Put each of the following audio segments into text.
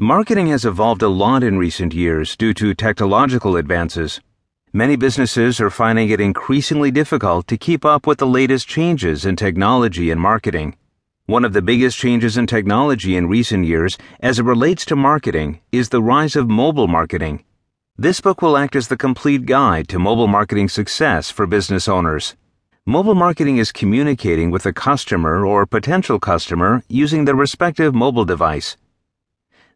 Marketing has evolved a lot in recent years due to technological advances. Many businesses are finding it increasingly difficult to keep up with the latest changes in technology and marketing. One of the biggest changes in technology in recent years as it relates to marketing is the rise of mobile marketing. This book will act as the complete guide to mobile marketing success for business owners. Mobile marketing is communicating with a customer or potential customer using their respective mobile device.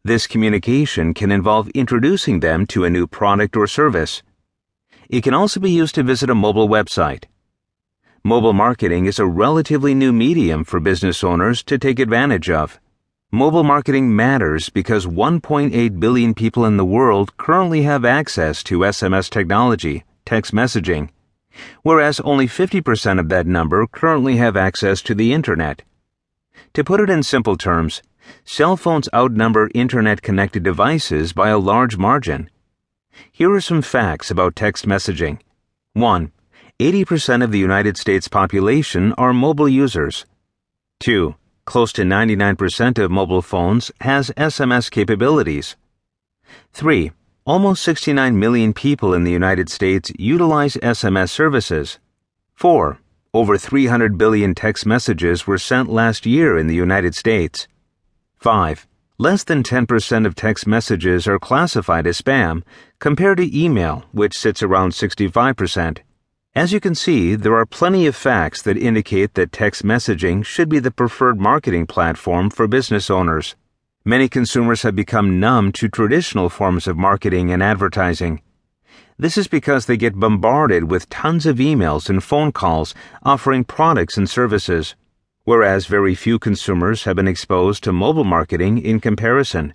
This communication can involve introducing them to a new product or service. It can also be used to visit a mobile website. Mobile marketing is a relatively new medium for business owners to take advantage of. Mobile marketing matters because 1.8 billion people in the world currently have access to SMS technology, text messaging, whereas only 50% of that number currently have access to the Internet. To put it in simple terms, cell phones outnumber internet connected devices by a large margin. Here are some facts about text messaging. 1. 80% of the United States population are mobile users. 2. Close to 99% of mobile phones has SMS capabilities. 3. Almost 69 million people in the United States utilize SMS services. 4. Over 300 billion text messages were sent last year in the United States. 5. Less than 10% of text messages are classified as spam, compared to email, which sits around 65%. As you can see, there are plenty of facts that indicate that text messaging should be the preferred marketing platform for business owners. Many consumers have become numb to traditional forms of marketing and advertising. This is because they get bombarded with tons of emails and phone calls offering products and services whereas very few consumers have been exposed to mobile marketing in comparison.